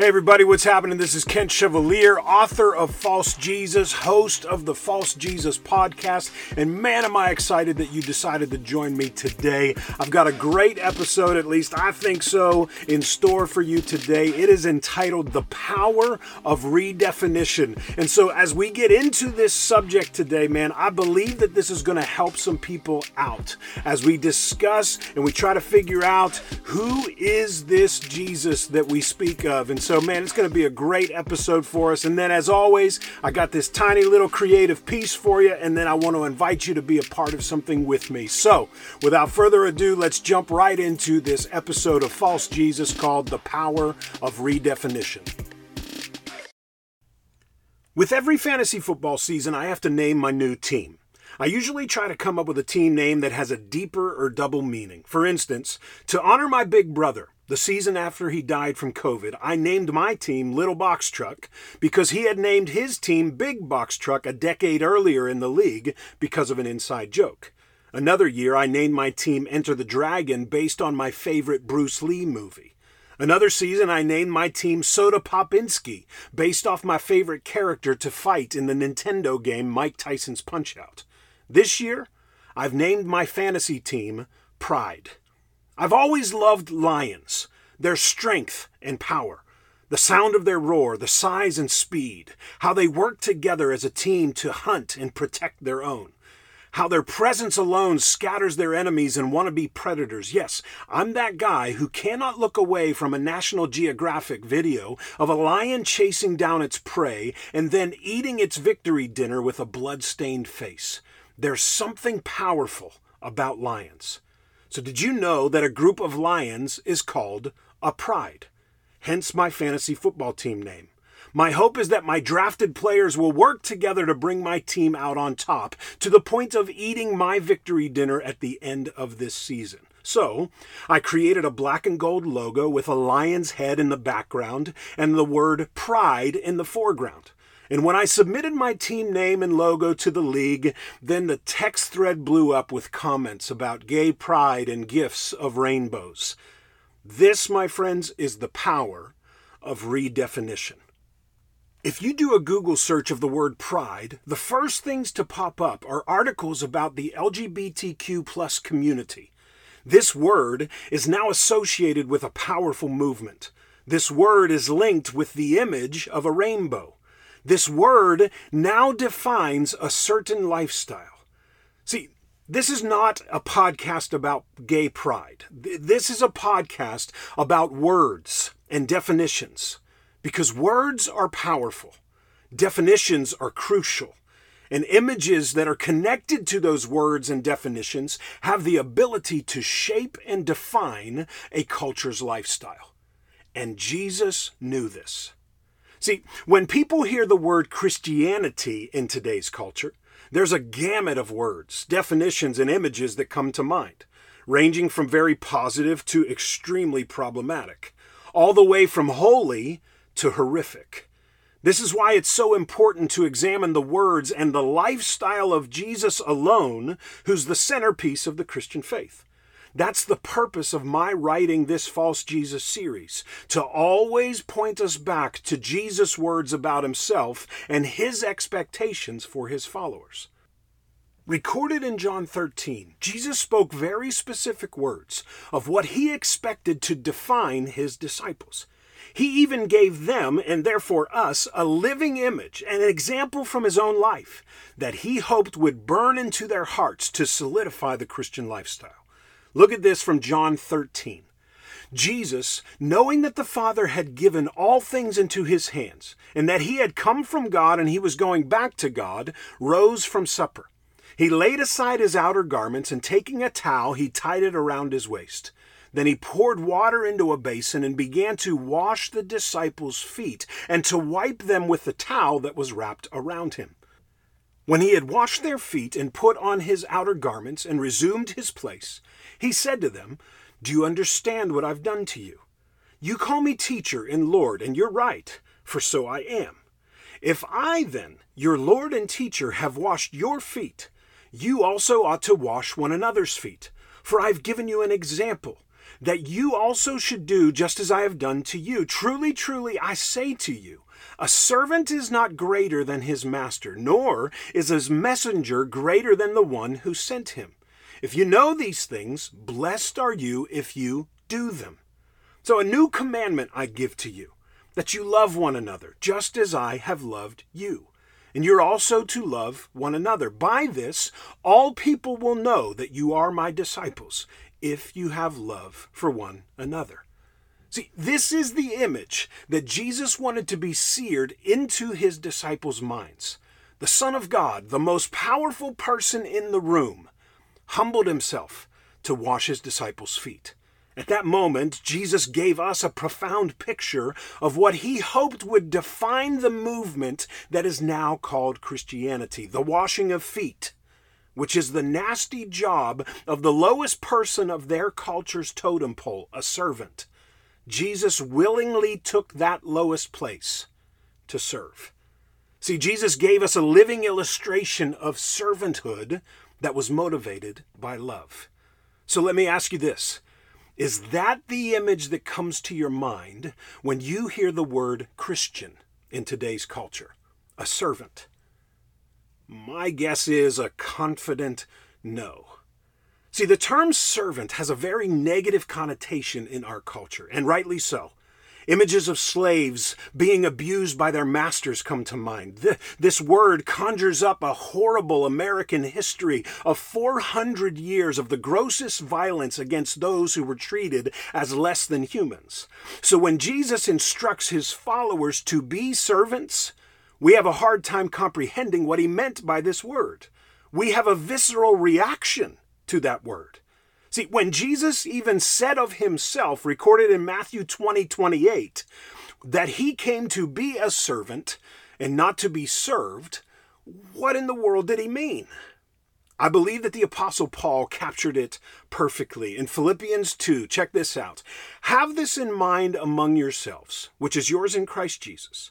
Hey, everybody, what's happening? This is Kent Chevalier, author of False Jesus, host of the False Jesus podcast. And man, am I excited that you decided to join me today. I've got a great episode, at least I think so, in store for you today. It is entitled The Power of Redefinition. And so, as we get into this subject today, man, I believe that this is going to help some people out as we discuss and we try to figure out who is this Jesus that we speak of. And so, man, it's going to be a great episode for us. And then, as always, I got this tiny little creative piece for you. And then I want to invite you to be a part of something with me. So, without further ado, let's jump right into this episode of False Jesus called The Power of Redefinition. With every fantasy football season, I have to name my new team. I usually try to come up with a team name that has a deeper or double meaning. For instance, to honor my big brother, the season after he died from COVID, I named my team Little Box Truck because he had named his team Big Box Truck a decade earlier in the league because of an inside joke. Another year, I named my team Enter the Dragon based on my favorite Bruce Lee movie. Another season, I named my team Soda Popinski based off my favorite character to fight in the Nintendo game Mike Tyson's Punch Out. This year, I've named my fantasy team Pride. I've always loved lions, their strength and power, the sound of their roar, the size and speed, how they work together as a team to hunt and protect their own, how their presence alone scatters their enemies and wannabe predators. Yes, I'm that guy who cannot look away from a National Geographic video of a lion chasing down its prey and then eating its victory dinner with a blood-stained face. There's something powerful about lions. So, did you know that a group of lions is called a pride? Hence my fantasy football team name. My hope is that my drafted players will work together to bring my team out on top to the point of eating my victory dinner at the end of this season. So, I created a black and gold logo with a lion's head in the background and the word pride in the foreground. And when I submitted my team name and logo to the league, then the text thread blew up with comments about gay pride and gifts of rainbows. This, my friends, is the power of redefinition. If you do a Google search of the word pride, the first things to pop up are articles about the LGBTQ plus community. This word is now associated with a powerful movement. This word is linked with the image of a rainbow. This word now defines a certain lifestyle. See, this is not a podcast about gay pride. This is a podcast about words and definitions because words are powerful, definitions are crucial, and images that are connected to those words and definitions have the ability to shape and define a culture's lifestyle. And Jesus knew this. See, when people hear the word Christianity in today's culture, there's a gamut of words, definitions, and images that come to mind, ranging from very positive to extremely problematic, all the way from holy to horrific. This is why it's so important to examine the words and the lifestyle of Jesus alone, who's the centerpiece of the Christian faith. That's the purpose of my writing this False Jesus series to always point us back to Jesus' words about himself and his expectations for his followers. Recorded in John 13, Jesus spoke very specific words of what he expected to define his disciples. He even gave them, and therefore us, a living image, and an example from his own life that he hoped would burn into their hearts to solidify the Christian lifestyle. Look at this from John 13. Jesus, knowing that the Father had given all things into his hands, and that he had come from God and he was going back to God, rose from supper. He laid aside his outer garments, and taking a towel, he tied it around his waist. Then he poured water into a basin and began to wash the disciples' feet and to wipe them with the towel that was wrapped around him. When he had washed their feet and put on his outer garments and resumed his place, he said to them, Do you understand what I've done to you? You call me teacher and Lord, and you're right, for so I am. If I then, your Lord and teacher, have washed your feet, you also ought to wash one another's feet. For I've given you an example, that you also should do just as I have done to you. Truly, truly, I say to you, a servant is not greater than his master, nor is his messenger greater than the one who sent him. If you know these things, blessed are you if you do them. So a new commandment I give to you, that you love one another, just as I have loved you. And you're also to love one another. By this, all people will know that you are my disciples, if you have love for one another. See, this is the image that Jesus wanted to be seared into his disciples' minds. The Son of God, the most powerful person in the room, humbled himself to wash his disciples' feet. At that moment, Jesus gave us a profound picture of what he hoped would define the movement that is now called Christianity the washing of feet, which is the nasty job of the lowest person of their culture's totem pole, a servant. Jesus willingly took that lowest place to serve. See, Jesus gave us a living illustration of servanthood that was motivated by love. So let me ask you this Is that the image that comes to your mind when you hear the word Christian in today's culture? A servant? My guess is a confident no. See, the term servant has a very negative connotation in our culture, and rightly so. Images of slaves being abused by their masters come to mind. This word conjures up a horrible American history of 400 years of the grossest violence against those who were treated as less than humans. So when Jesus instructs his followers to be servants, we have a hard time comprehending what he meant by this word. We have a visceral reaction to that word. See, when Jesus even said of himself, recorded in Matthew 20 28, that he came to be a servant and not to be served, what in the world did he mean? I believe that the Apostle Paul captured it perfectly in Philippians 2. Check this out. Have this in mind among yourselves, which is yours in Christ Jesus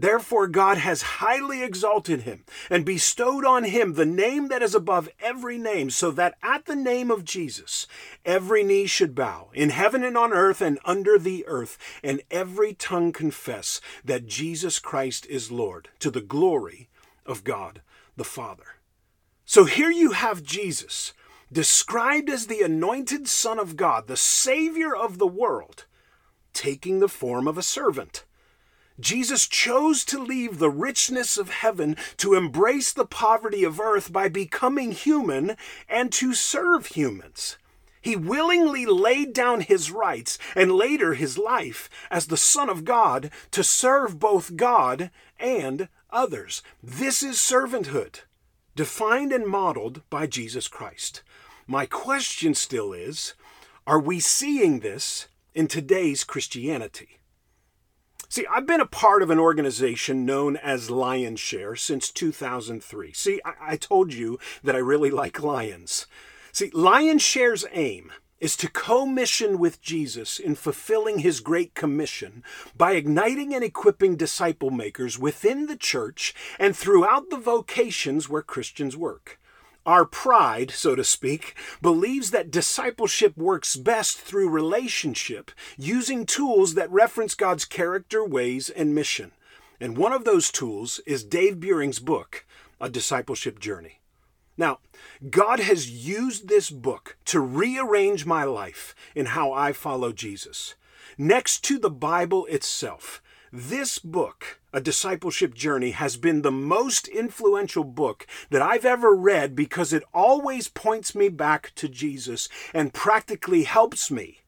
Therefore, God has highly exalted him and bestowed on him the name that is above every name, so that at the name of Jesus every knee should bow, in heaven and on earth and under the earth, and every tongue confess that Jesus Christ is Lord, to the glory of God the Father. So here you have Jesus, described as the anointed Son of God, the Savior of the world, taking the form of a servant. Jesus chose to leave the richness of heaven to embrace the poverty of earth by becoming human and to serve humans. He willingly laid down his rights and later his life as the Son of God to serve both God and others. This is servanthood, defined and modeled by Jesus Christ. My question still is are we seeing this in today's Christianity? See, I've been a part of an organization known as Lionshare since 2003. See, I, I told you that I really like lions. See, LionShare's aim is to co-mission with Jesus in fulfilling his great commission by igniting and equipping disciple makers within the church and throughout the vocations where Christians work. Our pride, so to speak, believes that discipleship works best through relationship, using tools that reference God's character, ways, and mission. And one of those tools is Dave Buehring's book, A Discipleship Journey. Now, God has used this book to rearrange my life in how I follow Jesus. Next to the Bible itself, this book, A Discipleship Journey, has been the most influential book that I've ever read because it always points me back to Jesus and practically helps me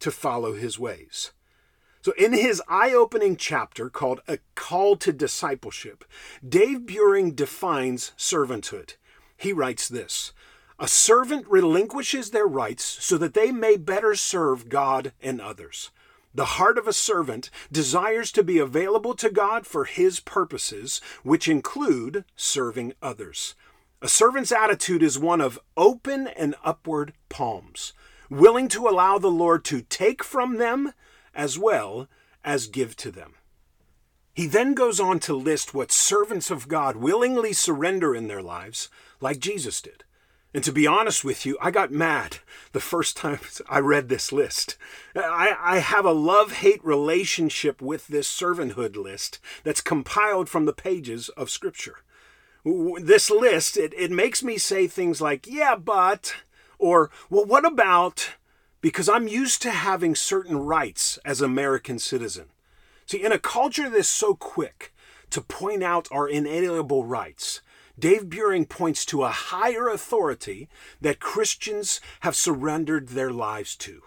to follow his ways. So, in his eye opening chapter called A Call to Discipleship, Dave Buehring defines servanthood. He writes this A servant relinquishes their rights so that they may better serve God and others. The heart of a servant desires to be available to God for his purposes, which include serving others. A servant's attitude is one of open and upward palms, willing to allow the Lord to take from them as well as give to them. He then goes on to list what servants of God willingly surrender in their lives, like Jesus did. And to be honest with you, I got mad the first time I read this list. I, I have a love hate relationship with this servanthood list that's compiled from the pages of Scripture. This list, it, it makes me say things like, yeah, but, or, well, what about, because I'm used to having certain rights as American citizen. See, in a culture that's so quick to point out our inalienable rights, Dave Buehring points to a higher authority that Christians have surrendered their lives to.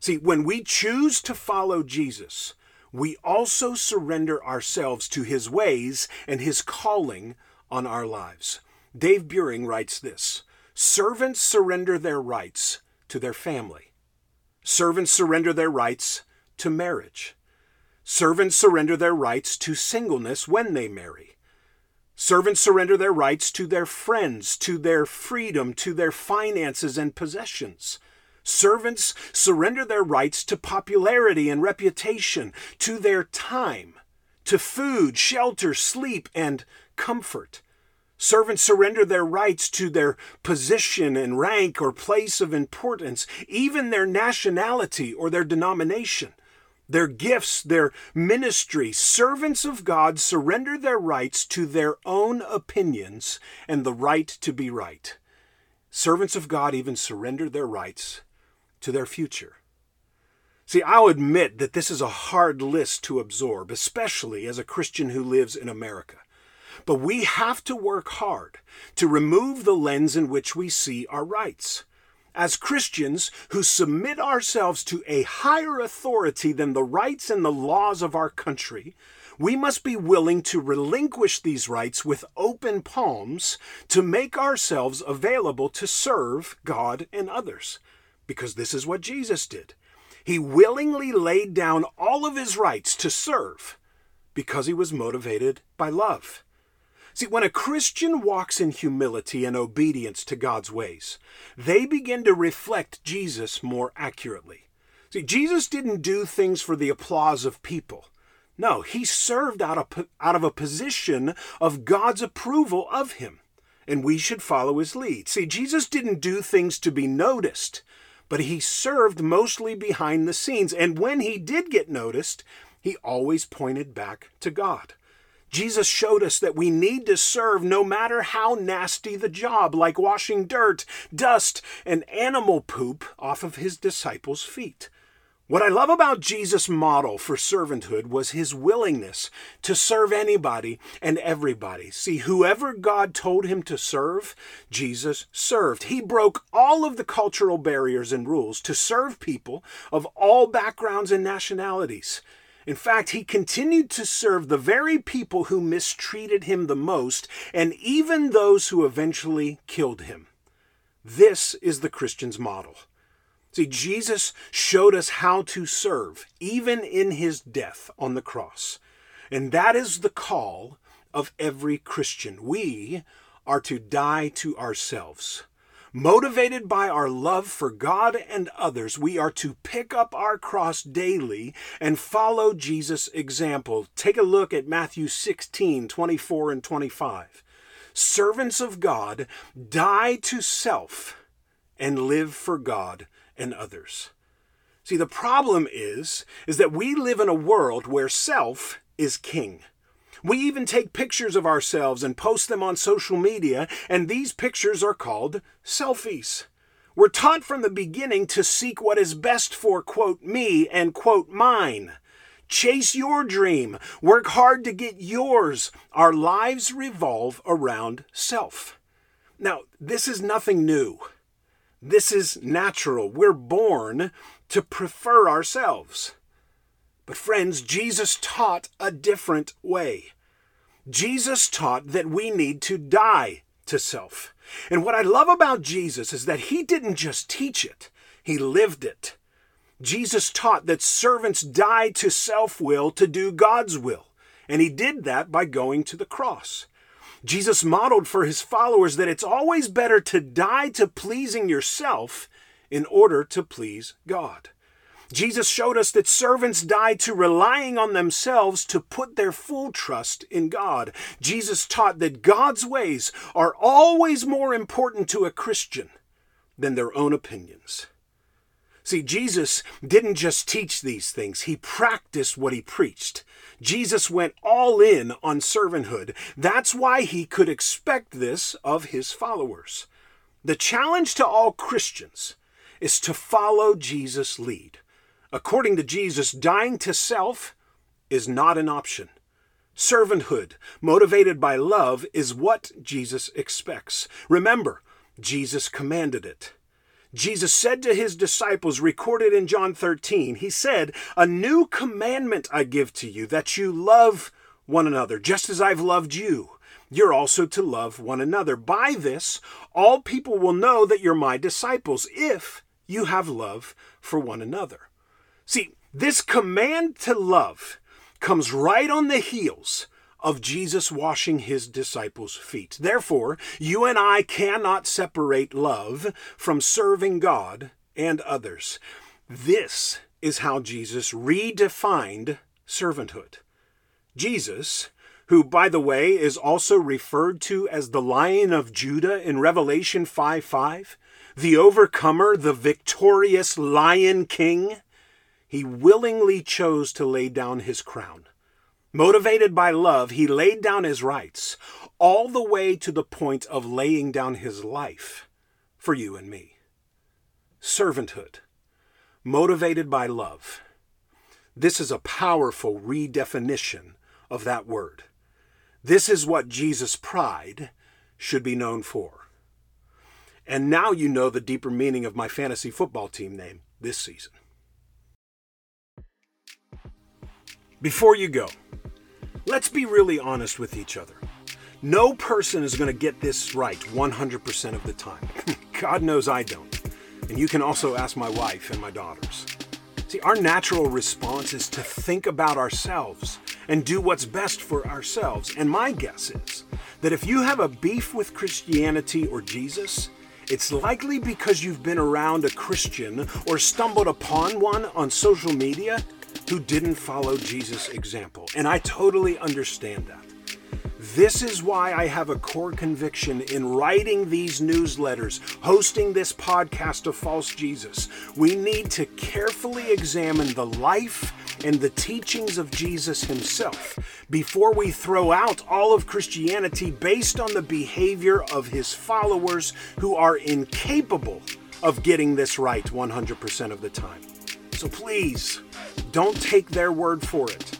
See, when we choose to follow Jesus, we also surrender ourselves to his ways and his calling on our lives. Dave Buehring writes this Servants surrender their rights to their family, servants surrender their rights to marriage. Servants surrender their rights to singleness when they marry. Servants surrender their rights to their friends, to their freedom, to their finances and possessions. Servants surrender their rights to popularity and reputation, to their time, to food, shelter, sleep, and comfort. Servants surrender their rights to their position and rank or place of importance, even their nationality or their denomination their gifts, their ministry. Servants of God surrender their rights to their own opinions and the right to be right. Servants of God even surrender their rights to their future. See, I'll admit that this is a hard list to absorb, especially as a Christian who lives in America. But we have to work hard to remove the lens in which we see our rights as Christians who submit ourselves to a higher authority than the rights and the laws of our country, we must be willing to relinquish these rights with open palms to make ourselves available to serve God and others. Because this is what Jesus did. He willingly laid down all of his rights to serve because he was motivated by love. See, when a Christian walks in humility and obedience to God's ways, they begin to reflect Jesus more accurately. See, Jesus didn't do things for the applause of people. No, he served out of, out of a position of God's approval of him, and we should follow his lead. See, Jesus didn't do things to be noticed, but he served mostly behind the scenes, and when he did get noticed, he always pointed back to God. Jesus showed us that we need to serve no matter how nasty the job, like washing dirt, dust, and animal poop off of his disciples' feet. What I love about Jesus' model for servanthood was his willingness to serve anybody and everybody. See, whoever God told him to serve, Jesus served. He broke all of the cultural barriers and rules to serve people of all backgrounds and nationalities. In fact, he continued to serve the very people who mistreated him the most, and even those who eventually killed him. This is the Christian's model. See, Jesus showed us how to serve, even in his death on the cross. And that is the call of every Christian. We are to die to ourselves. Motivated by our love for God and others, we are to pick up our cross daily and follow Jesus' example. Take a look at Matthew 16 24 and 25. Servants of God, die to self and live for God and others. See, the problem is, is that we live in a world where self is king. We even take pictures of ourselves and post them on social media, and these pictures are called selfies. We're taught from the beginning to seek what is best for, quote, me and, quote, mine. Chase your dream. Work hard to get yours. Our lives revolve around self. Now, this is nothing new. This is natural. We're born to prefer ourselves. But, friends, Jesus taught a different way. Jesus taught that we need to die to self. And what I love about Jesus is that he didn't just teach it, he lived it. Jesus taught that servants die to self will to do God's will. And he did that by going to the cross. Jesus modeled for his followers that it's always better to die to pleasing yourself in order to please God. Jesus showed us that servants die to relying on themselves to put their full trust in God. Jesus taught that God's ways are always more important to a Christian than their own opinions. See, Jesus didn't just teach these things, he practiced what he preached. Jesus went all in on servanthood. That's why he could expect this of his followers. The challenge to all Christians is to follow Jesus' lead. According to Jesus, dying to self is not an option. Servanthood, motivated by love, is what Jesus expects. Remember, Jesus commanded it. Jesus said to his disciples, recorded in John 13, He said, A new commandment I give to you, that you love one another, just as I've loved you. You're also to love one another. By this, all people will know that you're my disciples, if you have love for one another. See, this command to love comes right on the heels of Jesus washing his disciples' feet. Therefore, you and I cannot separate love from serving God and others. This is how Jesus redefined servanthood. Jesus, who, by the way, is also referred to as the Lion of Judah in Revelation 5 5, the overcomer, the victorious Lion King, he willingly chose to lay down his crown. Motivated by love, he laid down his rights, all the way to the point of laying down his life for you and me. Servanthood, motivated by love. This is a powerful redefinition of that word. This is what Jesus' pride should be known for. And now you know the deeper meaning of my fantasy football team name this season. Before you go, let's be really honest with each other. No person is going to get this right 100% of the time. God knows I don't. And you can also ask my wife and my daughters. See, our natural response is to think about ourselves and do what's best for ourselves. And my guess is that if you have a beef with Christianity or Jesus, it's likely because you've been around a Christian or stumbled upon one on social media who didn't follow Jesus' example. And I totally understand that. This is why I have a core conviction in writing these newsletters, hosting this podcast of False Jesus. We need to carefully examine the life and the teachings of Jesus himself before we throw out all of Christianity based on the behavior of his followers who are incapable of getting this right 100% of the time. So please, don't take their word for it.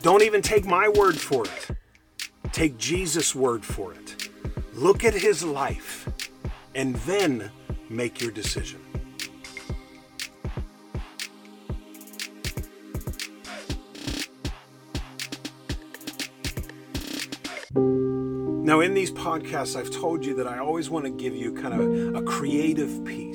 Don't even take my word for it. Take Jesus' word for it. Look at his life and then make your decision. Now, in these podcasts, I've told you that I always want to give you kind of a creative piece.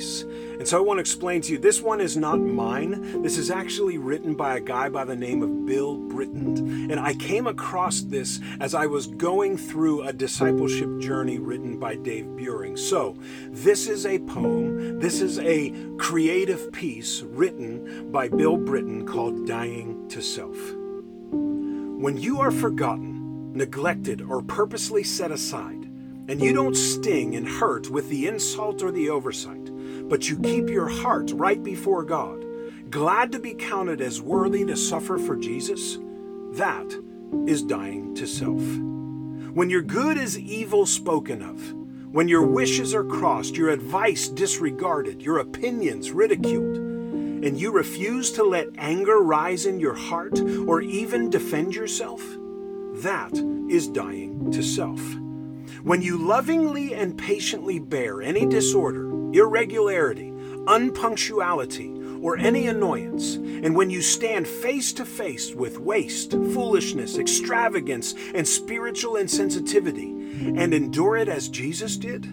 And so I want to explain to you this one is not mine. This is actually written by a guy by the name of Bill Britton. And I came across this as I was going through a discipleship journey written by Dave Buehring. So this is a poem, this is a creative piece written by Bill Britton called Dying to Self. When you are forgotten, neglected, or purposely set aside, and you don't sting and hurt with the insult or the oversight, but you keep your heart right before God, glad to be counted as worthy to suffer for Jesus, that is dying to self. When your good is evil spoken of, when your wishes are crossed, your advice disregarded, your opinions ridiculed, and you refuse to let anger rise in your heart or even defend yourself, that is dying to self. When you lovingly and patiently bear any disorder, irregularity, unpunctuality, or any annoyance, and when you stand face to face with waste, foolishness, extravagance, and spiritual insensitivity, and endure it as Jesus did,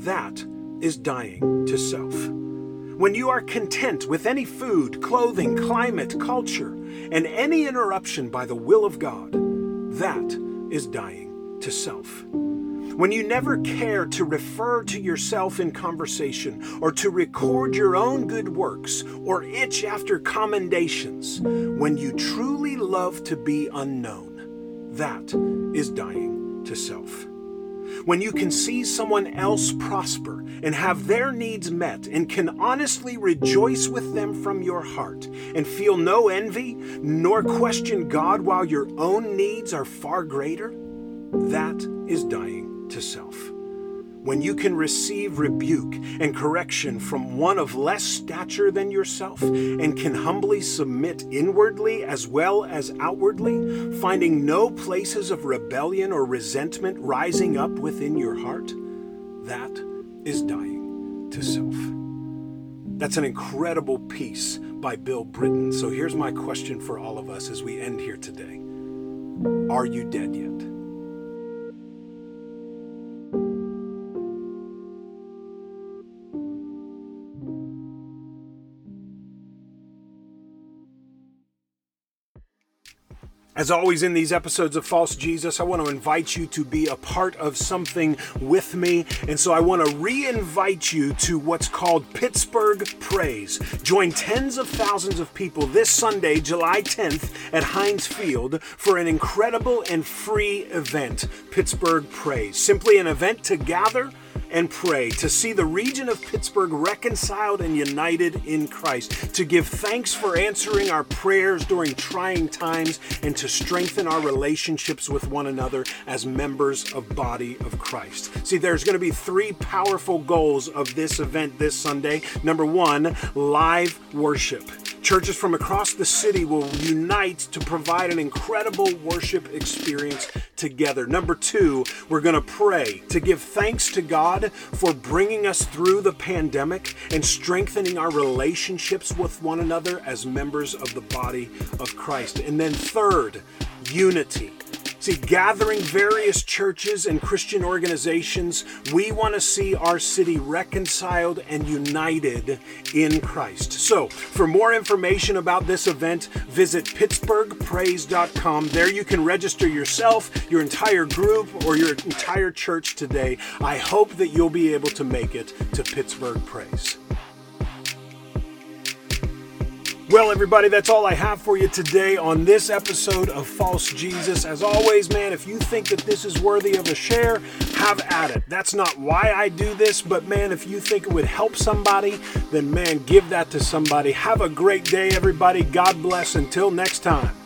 that is dying to self. When you are content with any food, clothing, climate, culture, and any interruption by the will of God, that is dying to self. When you never care to refer to yourself in conversation or to record your own good works or itch after commendations, when you truly love to be unknown, that is dying to self. When you can see someone else prosper and have their needs met and can honestly rejoice with them from your heart and feel no envy nor question God while your own needs are far greater, that is dying to self. When you can receive rebuke and correction from one of less stature than yourself and can humbly submit inwardly as well as outwardly, finding no places of rebellion or resentment rising up within your heart, that is dying to self. That's an incredible piece by Bill Britton. So here's my question for all of us as we end here today Are you dead yet? As always, in these episodes of False Jesus, I want to invite you to be a part of something with me. And so I want to re invite you to what's called Pittsburgh Praise. Join tens of thousands of people this Sunday, July 10th, at Heinz Field for an incredible and free event, Pittsburgh Praise. Simply an event to gather and pray to see the region of Pittsburgh reconciled and united in Christ, to give thanks for answering our prayers during trying times, and to strengthen our relationships with one another as members of body of Christ. See, there's going to be three powerful goals of this event this Sunday. Number one, live worship. Churches from across the city will unite to provide an incredible worship experience together. Number two, we're going to pray to give thanks to God for bringing us through the pandemic and strengthening our relationships with one another as members of the body of Christ. And then third, unity. See, gathering various churches and Christian organizations, we want to see our city reconciled and united in Christ. So, for more information about this event, visit pittsburghpraise.com. There you can register yourself, your entire group, or your entire church today. I hope that you'll be able to make it to Pittsburgh Praise. Well, everybody, that's all I have for you today on this episode of False Jesus. As always, man, if you think that this is worthy of a share, have at it. That's not why I do this, but man, if you think it would help somebody, then man, give that to somebody. Have a great day, everybody. God bless. Until next time.